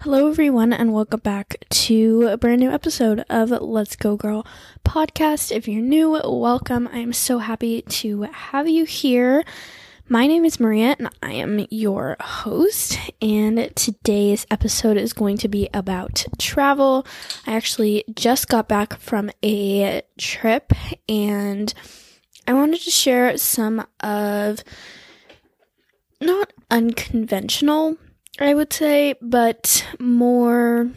Hello, everyone, and welcome back to a brand new episode of Let's Go Girl podcast. If you're new, welcome. I am so happy to have you here. My name is Maria, and I am your host. And today's episode is going to be about travel. I actually just got back from a trip, and I wanted to share some of not unconventional I would say, but more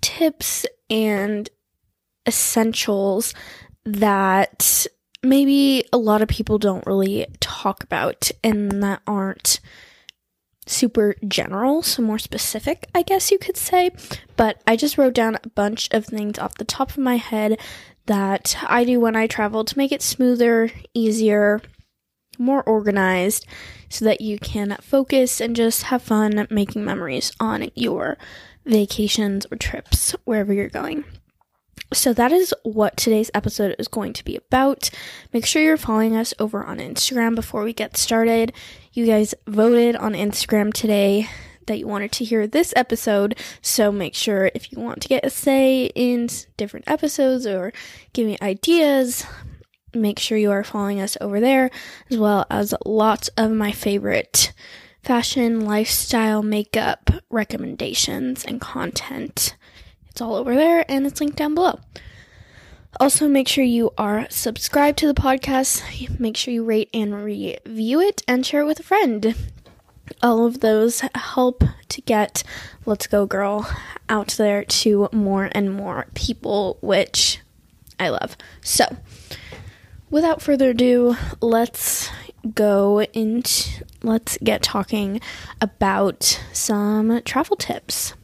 tips and essentials that maybe a lot of people don't really talk about and that aren't super general, so more specific, I guess you could say. But I just wrote down a bunch of things off the top of my head that I do when I travel to make it smoother, easier, more organized so that you can focus and just have fun making memories on your vacations or trips wherever you're going. So that is what today's episode is going to be about. Make sure you're following us over on Instagram before we get started. You guys voted on Instagram today that you wanted to hear this episode, so make sure if you want to get a say in different episodes or give me ideas, make sure you are following us over there, as well as lots of my favorite fashion, lifestyle, makeup recommendations and content. It's all over there and it's linked down below. Also, make sure you are subscribed to the podcast. Make sure you rate and review it and share it with a friend. All of those help to get Let's Go Girl out there to more and more people, which I love. So, without further ado, let's go into let's get talking about some travel tips.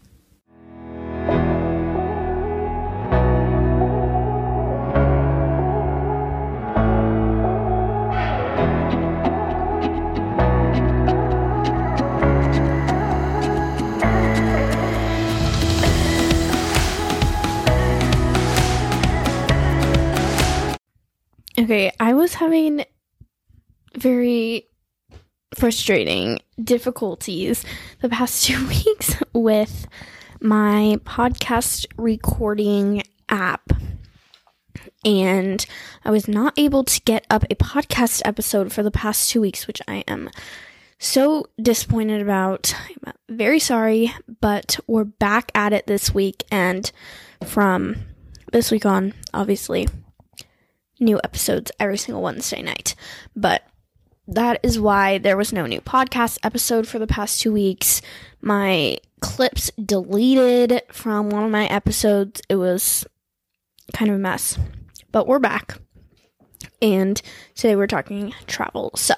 Okay, I was having very frustrating difficulties the past two weeks with my podcast recording app. And I was not able to get up a podcast episode for the past two weeks, which I am so disappointed about. I'm very sorry, but we're back at it this week. And from this week on, obviously, new episodes every single Wednesday night. But that is why there was no new podcast episode for the past two weeks. My clips deleted from one of my episodes. It was kind of a mess. But we're back. And today we're talking travel. So,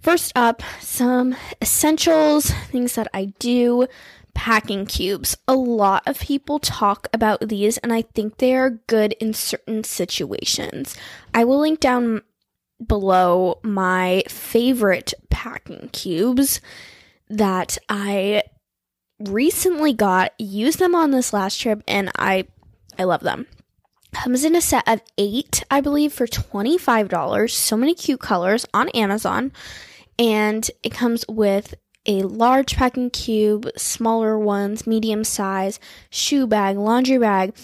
first up, some essentials, things that I do packing cubes. A lot of people talk about these, and I think they are good in certain situations. I will link down below my favorite packing cubes that I recently got. Used them on this last trip, and I I love them. Comes in a set of eight, I believe, for twenty five dollars. So many cute colors on Amazon, and it comes with a large packing cube, smaller ones, medium size, shoe bag, laundry bag,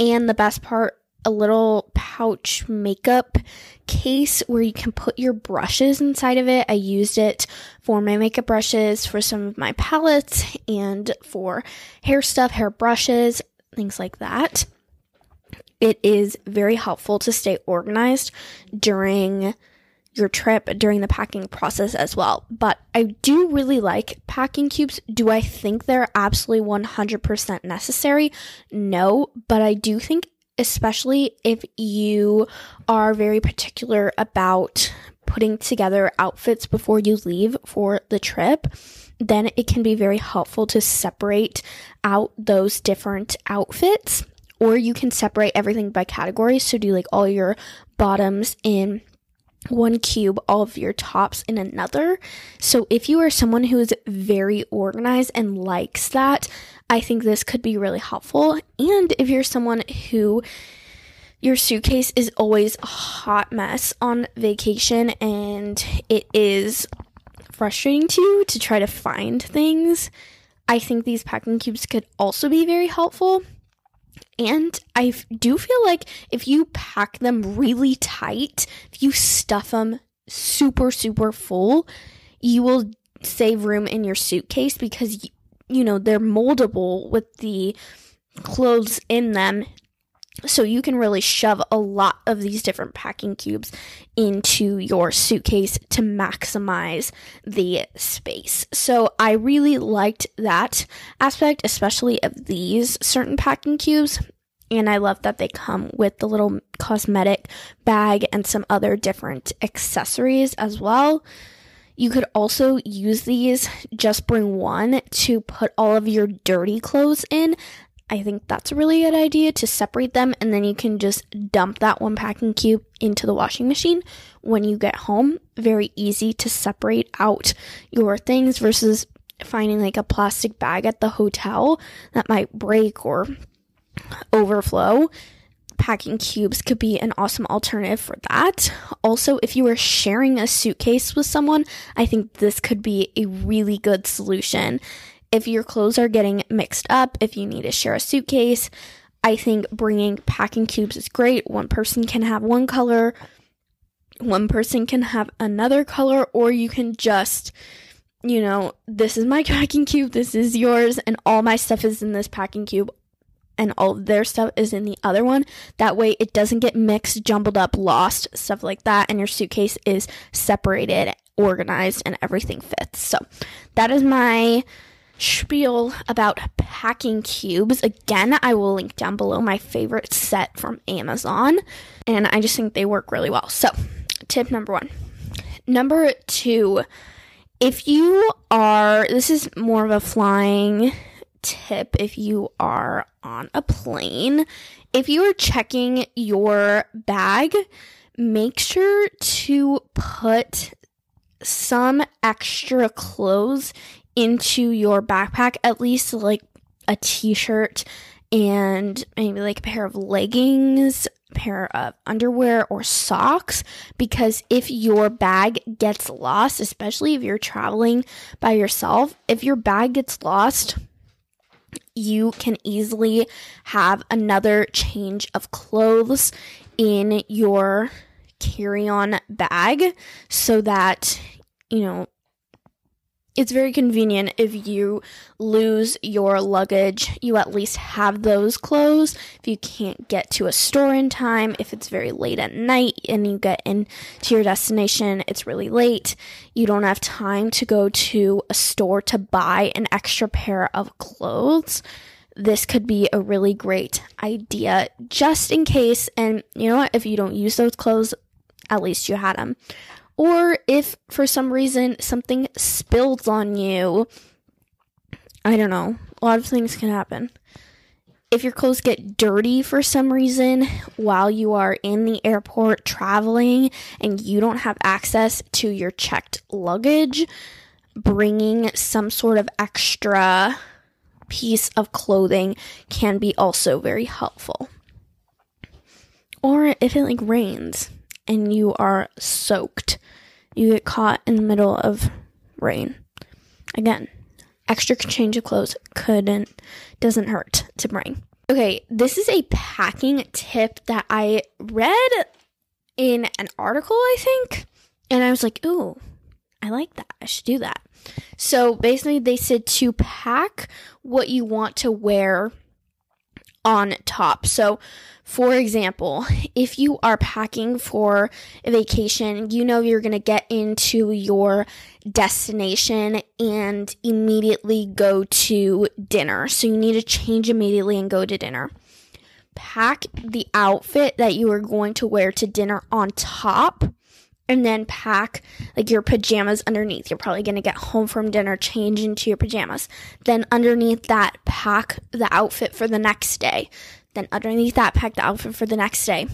and the best part, a little pouch makeup case where you can put your brushes inside of it. I used it for my makeup brushes, for some of my palettes, and for hair stuff, hair brushes, things like that. It is very helpful to stay organized during your trip during the packing process as well. But I do really like packing cubes. Do I think they're absolutely 100% necessary? No, but I do think, especially if you are very particular about putting together outfits before you leave for the trip, then it can be very helpful to separate out those different outfits. Or you can separate everything by categories. So do like all your bottoms in one cube, all of your tops in another. So if you are someone who is very organized and likes that, I think this could be really helpful. And if you're someone who your suitcase is always a hot mess on vacation and it is frustrating to you to try to find things, I think these packing cubes could also be very helpful. And I do feel like if you pack them really tight, if you stuff them super, super full, you will save room in your suitcase because, you know, they're moldable with the clothes in them so you can really shove a lot of these different packing cubes into your suitcase to maximize the space. So I really liked that aspect, especially of these certain packing cubes. And I love that they come with the little cosmetic bag and some other different accessories as well. You could also use these, just bring one to put all of your dirty clothes in. I think that's a really good idea to separate them and then you can just dump that one packing cube into the washing machine when you get home. Very easy to separate out your things versus finding like a plastic bag at the hotel that might break or overflow. Packing cubes could be an awesome alternative for that. Also, if you are sharing a suitcase with someone, I think this could be a really good solution if your clothes are getting mixed up, if you need to share a suitcase, I think bringing packing cubes is great. One person can have one color, one person can have another color, or you can just, you know, this is my packing cube, this is yours, and all my stuff is in this packing cube, and all of their stuff is in the other one. That way it doesn't get mixed, jumbled up, lost, stuff like that, and your suitcase is separated, organized, and everything fits. So that is my spiel about packing cubes. Again, I will link down below my favorite set from Amazon, and I just think they work really well. So, tip number one. Number two, if you are, this is more of a flying tip if you are on a plane. If you are checking your bag, make sure to put some extra clothes into your backpack, at least like a t shirt and maybe like a pair of leggings, pair of underwear or socks because if your bag gets lost, especially if you're traveling by yourself, if your bag gets lost, you can easily have another change of clothes in your carry on bag so that, you know, it's very convenient if you lose your luggage, you at least have those clothes. If you can't get to a store in time, if it's very late at night and you get into your destination, it's really late, you don't have time to go to a store to buy an extra pair of clothes. This could be a really great idea just in case. And you know what? If you don't use those clothes, at least you had them or if for some reason something spills on you. I don't know. A lot of things can happen. If your clothes get dirty for some reason while you are in the airport traveling and you don't have access to your checked luggage, bringing some sort of extra piece of clothing can be also very helpful. Or if it like rains and you are soaked you get caught in the middle of rain. Again, extra change of clothes couldn't doesn't hurt to bring. Okay, this is a packing tip that I read in an article, I think, and I was like, "Ooh, I like that. I should do that." So, basically they said to pack what you want to wear on top. So, for example, if you are packing for a vacation, you know you're going to get into your destination and immediately go to dinner. So, you need to change immediately and go to dinner. Pack the outfit that you are going to wear to dinner on top and then pack like your pajamas underneath. You're probably going to get home from dinner, change into your pajamas. Then underneath that, pack the outfit for the next day. Then underneath that, pack the outfit for the next day.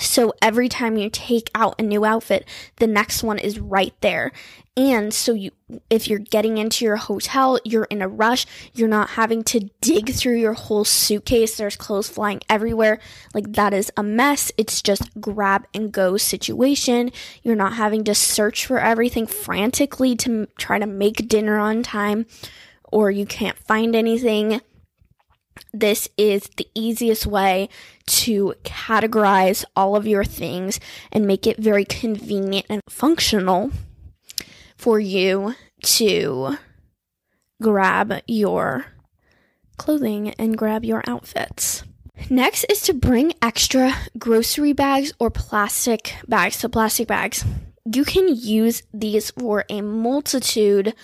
So every time you take out a new outfit, the next one is right there. And so you if you're getting into your hotel, you're in a rush, you're not having to dig through your whole suitcase. There's clothes flying everywhere. Like that is a mess. It's just grab and go situation. You're not having to search for everything frantically to try to make dinner on time or you can't find anything, this is the easiest way to categorize all of your things and make it very convenient and functional for you to grab your clothing and grab your outfits. Next is to bring extra grocery bags or plastic bags. So, plastic bags. You can use these for a multitude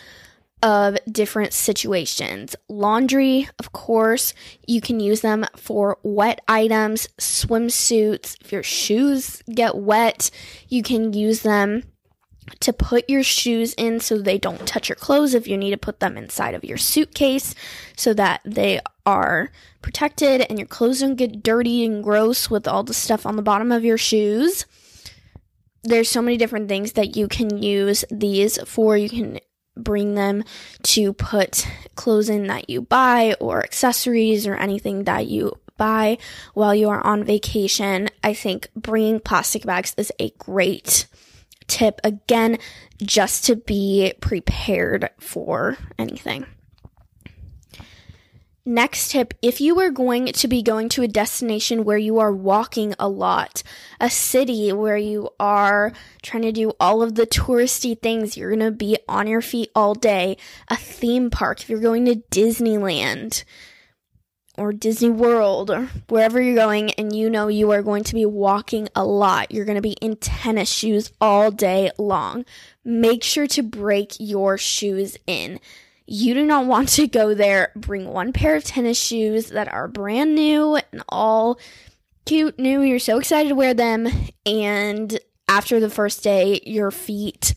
of different situations. Laundry, of course, you can use them for wet items, swimsuits. If your shoes get wet, you can use them to put your shoes in so they don't touch your clothes if you need to put them inside of your suitcase so that they are protected and your clothes don't get dirty and gross with all the stuff on the bottom of your shoes. There's so many different things that you can use these for. You can bring them to put clothes in that you buy or accessories or anything that you buy while you are on vacation. I think bringing plastic bags is a great tip again just to be prepared for anything. Next tip if you are going to be going to a destination where you are walking a lot, a city where you are trying to do all of the touristy things, you're going to be on your feet all day, a theme park, if you're going to Disneyland or Disney World or wherever you're going and you know you are going to be walking a lot, you're going to be in tennis shoes all day long, make sure to break your shoes in you do not want to go there, bring one pair of tennis shoes that are brand new and all cute, new. You're so excited to wear them. And after the first day, your feet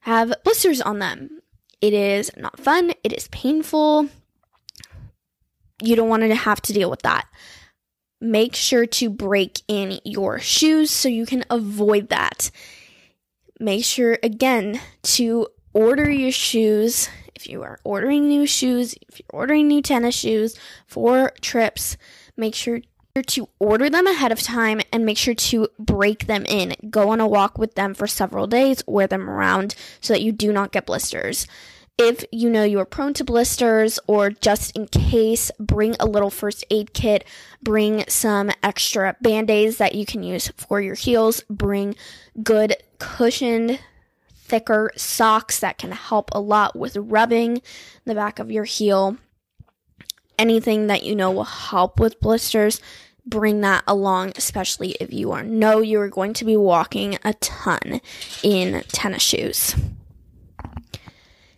have blisters on them. It is not fun. It is painful. You don't want to have to deal with that. Make sure to break in your shoes so you can avoid that. Make sure, again, to order your shoes if you are ordering new shoes, if you're ordering new tennis shoes for trips, make sure to order them ahead of time and make sure to break them in. Go on a walk with them for several days, wear them around so that you do not get blisters. If you know you are prone to blisters or just in case, bring a little first aid kit, bring some extra band aids that you can use for your heels, bring good cushioned thicker socks that can help a lot with rubbing the back of your heel. Anything that you know will help with blisters, bring that along, especially if you are know you are going to be walking a ton in tennis shoes.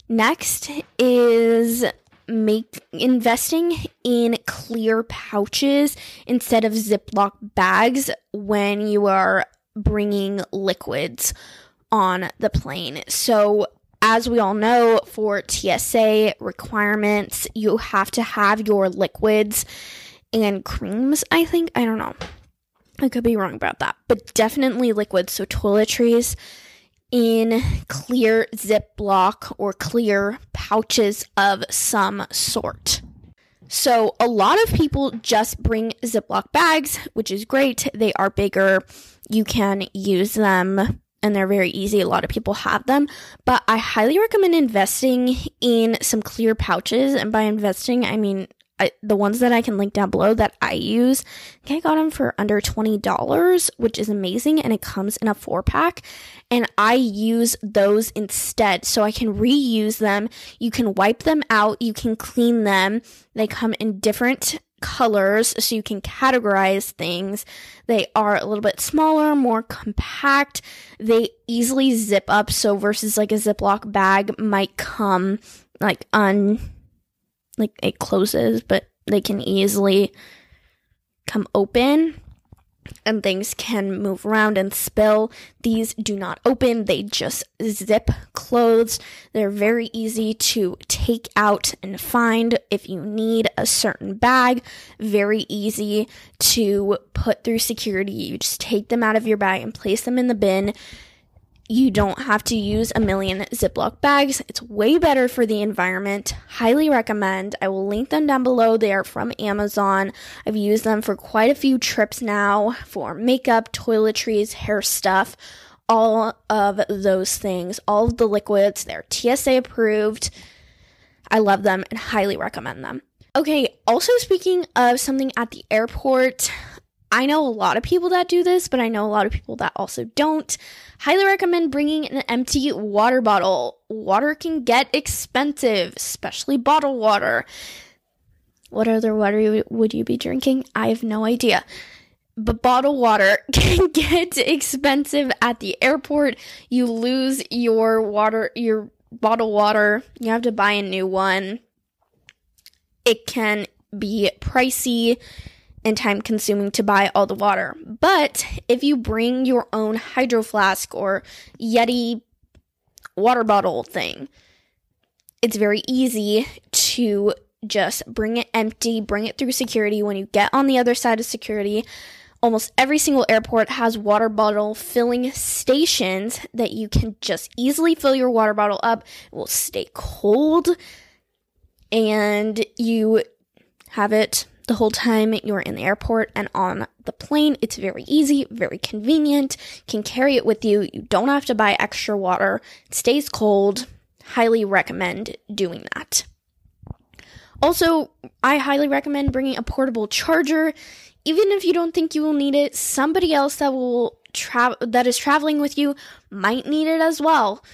Next is make investing in clear pouches instead of Ziploc bags when you are bringing liquids on the plane. So, as we all know, for TSA requirements, you have to have your liquids and creams, I think. I don't know. I could be wrong about that, but definitely liquids. So, toiletries in clear Ziploc or clear pouches of some sort. So, a lot of people just bring Ziploc bags, which is great. They are bigger. You can use them and they're very easy. A lot of people have them, but I highly recommend investing in some clear pouches. And by investing, I mean I, the ones that I can link down below that I use. I, I got them for under $20, which is amazing. And it comes in a four pack. And I use those instead. So I can reuse them. You can wipe them out. You can clean them. They come in different colors so you can categorize things. They are a little bit smaller, more compact. They easily zip up. So versus like a Ziploc bag might come like un like it closes, but they can easily come open and things can move around and spill. These do not open, they just zip clothes. They're very easy to take out and find if you need a certain bag. Very easy to put through security. You just take them out of your bag and place them in the bin you don't have to use a million Ziploc bags. It's way better for the environment. Highly recommend. I will link them down below. They are from Amazon. I've used them for quite a few trips now for makeup, toiletries, hair stuff, all of those things. All of the liquids, they're TSA approved. I love them and highly recommend them. Okay, also speaking of something at the airport, I know a lot of people that do this, but I know a lot of people that also don't. Highly recommend bringing an empty water bottle. Water can get expensive, especially bottled water. What other water would you be drinking? I have no idea. But bottled water can get expensive at the airport. You lose your water, your bottled water. You have to buy a new one. It can be pricey and time consuming to buy all the water. But if you bring your own hydro flask or Yeti water bottle thing, it's very easy to just bring it empty, bring it through security. When you get on the other side of security, almost every single airport has water bottle filling stations that you can just easily fill your water bottle up. It will stay cold and you have it the whole time you're in the airport and on the plane. It's very easy, very convenient, can carry it with you. You don't have to buy extra water. It stays cold. Highly recommend doing that. Also, I highly recommend bringing a portable charger. Even if you don't think you will need it, somebody else that will travel that is traveling with you might need it as well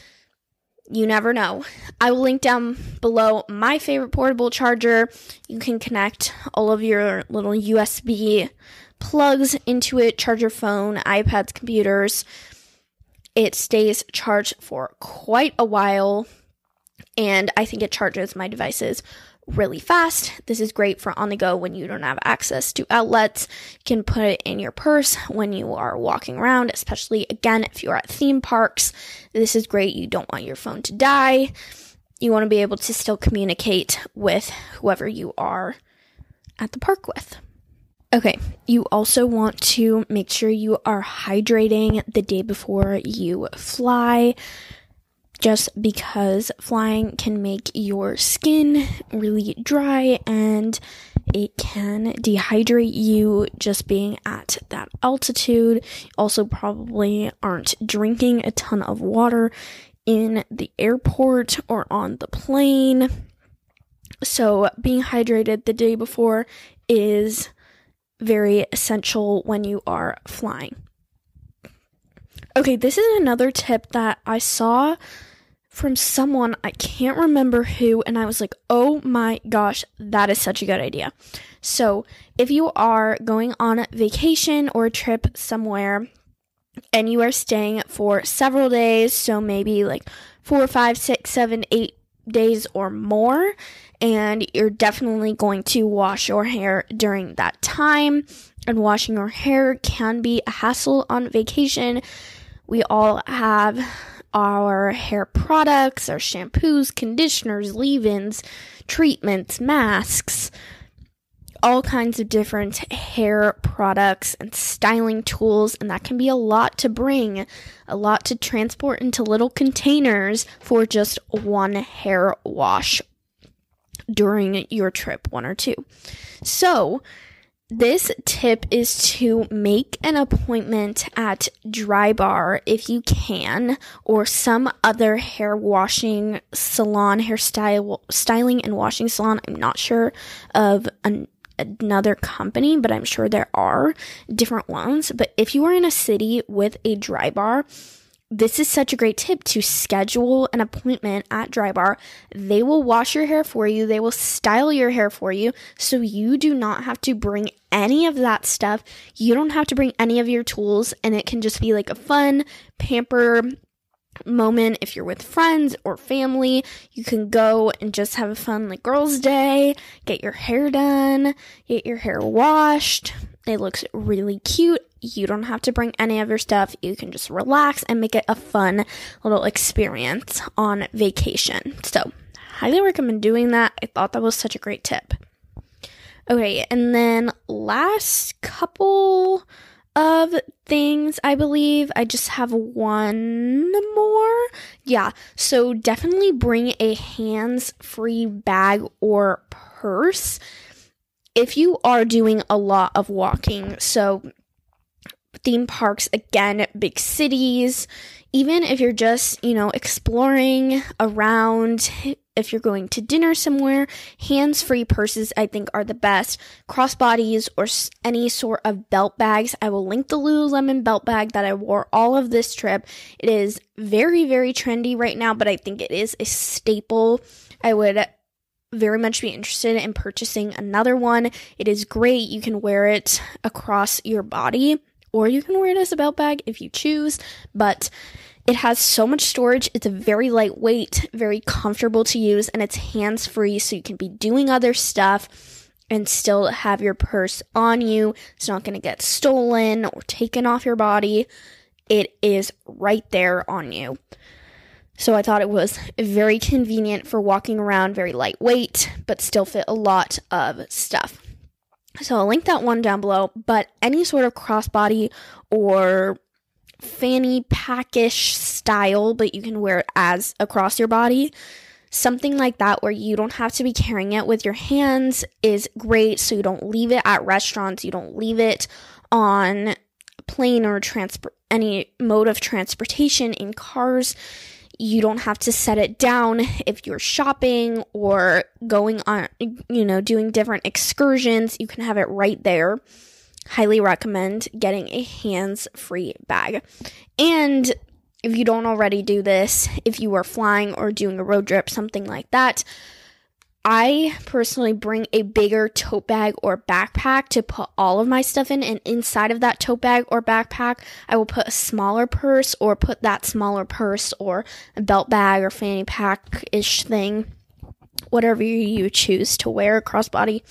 you never know. I will link down below my favorite portable charger. You can connect all of your little USB plugs into it, charge your phone, iPads, computers. It stays charged for quite a while, and I think it charges my devices really fast. This is great for on the go when you don't have access to outlets. You can put it in your purse when you are walking around, especially again if you're at theme parks. This is great. You don't want your phone to die. You want to be able to still communicate with whoever you are at the park with. Okay, you also want to make sure you are hydrating the day before you fly just because flying can make your skin really dry and it can dehydrate you just being at that altitude. Also, probably aren't drinking a ton of water in the airport or on the plane. So, being hydrated the day before is very essential when you are flying. Okay, this is another tip that I saw from someone, I can't remember who, and I was like, oh my gosh, that is such a good idea. So, if you are going on vacation or a trip somewhere and you are staying for several days, so maybe like four, five, six, seven, eight days or more, and you're definitely going to wash your hair during that time, and washing your hair can be a hassle on vacation. We all have our hair products, our shampoos, conditioners, leave ins, treatments, masks, all kinds of different hair products and styling tools, and that can be a lot to bring, a lot to transport into little containers for just one hair wash during your trip, one or two. So, this tip is to make an appointment at Drybar if you can, or some other hair washing salon, hairstyle styling and washing salon. I'm not sure of an, another company, but I'm sure there are different ones. But if you are in a city with a Drybar, this is such a great tip to schedule an appointment at Drybar. They will wash your hair for you, they will style your hair for you, so you do not have to bring any of that stuff. You don't have to bring any of your tools, and it can just be like a fun, pamper moment if you're with friends or family you can go and just have a fun like girls day get your hair done get your hair washed it looks really cute. You don't have to bring any of your stuff. You can just relax and make it a fun little experience on vacation. So, highly recommend doing that. I thought that was such a great tip. Okay, and then last couple of things, I believe. I just have one more. Yeah, so definitely bring a hands free bag or purse if you are doing a lot of walking, so theme parks, again, big cities, even if you're just, you know, exploring around if you're going to dinner somewhere, hands free purses I think are the best. Crossbodies or any sort of belt bags. I will link the Lululemon belt bag that I wore all of this trip. It is very, very trendy right now, but I think it is a staple. I would very much be interested in purchasing another one. It is great. You can wear it across your body or you can wear it as a belt bag if you choose, but it has so much storage. It's very lightweight, very comfortable to use, and it's hands free, so you can be doing other stuff and still have your purse on you. It's not going to get stolen or taken off your body. It is right there on you. So I thought it was very convenient for walking around, very lightweight, but still fit a lot of stuff. So I'll link that one down below, but any sort of crossbody or fanny packish style, but you can wear it as across your body. Something like that where you don't have to be carrying it with your hands is great. So you don't leave it at restaurants, you don't leave it on plane or transport any mode of transportation in cars. You don't have to set it down if you're shopping or going on, you know, doing different excursions. You can have it right there highly recommend getting a hands free bag. And if you don't already do this, if you are flying or doing a road trip, something like that, I personally bring a bigger tote bag or backpack to put all of my stuff in, and inside of that tote bag or backpack, I will put a smaller purse or put that smaller purse or a belt bag or fanny pack ish thing whatever you choose to wear crossbody,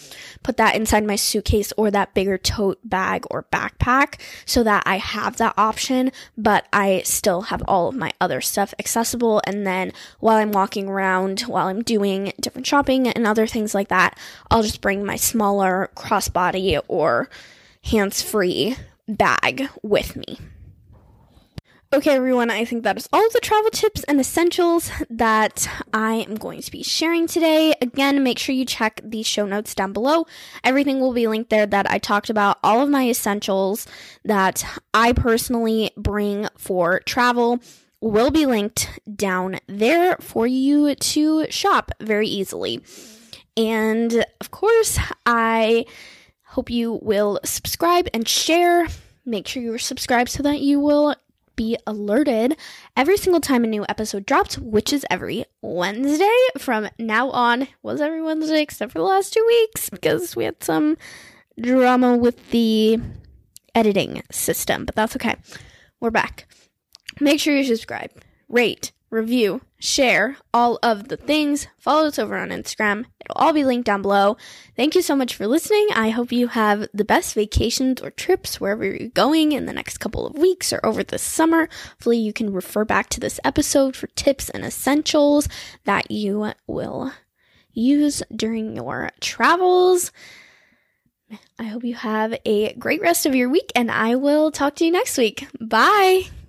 put that inside my suitcase or that bigger tote bag or backpack so that I have that option, but I still have all of my other stuff accessible. And then while I'm walking around, while I'm doing different shopping and other things like that, I'll just bring my smaller crossbody or hands free bag with me. Okay, everyone, I think that is all of the travel tips and essentials that I am going to be sharing today. Again, make sure you check the show notes down below. Everything will be linked there that I talked about, all of my essentials that I personally bring for travel will be linked down there for you to shop very easily. And of course, I hope you will subscribe and share. Make sure you're subscribed so that you will be alerted every single time a new episode drops, which is every Wednesday from now on. Was every Wednesday except for the last two weeks because we had some drama with the editing system, but that's okay. We're back. Make sure you subscribe, rate, review, share all of the things. Follow us over on Instagram. It'll all be linked down below. Thank you so much for listening. I hope you have the best vacations or trips wherever you're going in the next couple of weeks or over the summer. Hopefully, you can refer back to this episode for tips and essentials that you will use during your travels. I hope you have a great rest of your week, and I will talk to you next week. Bye.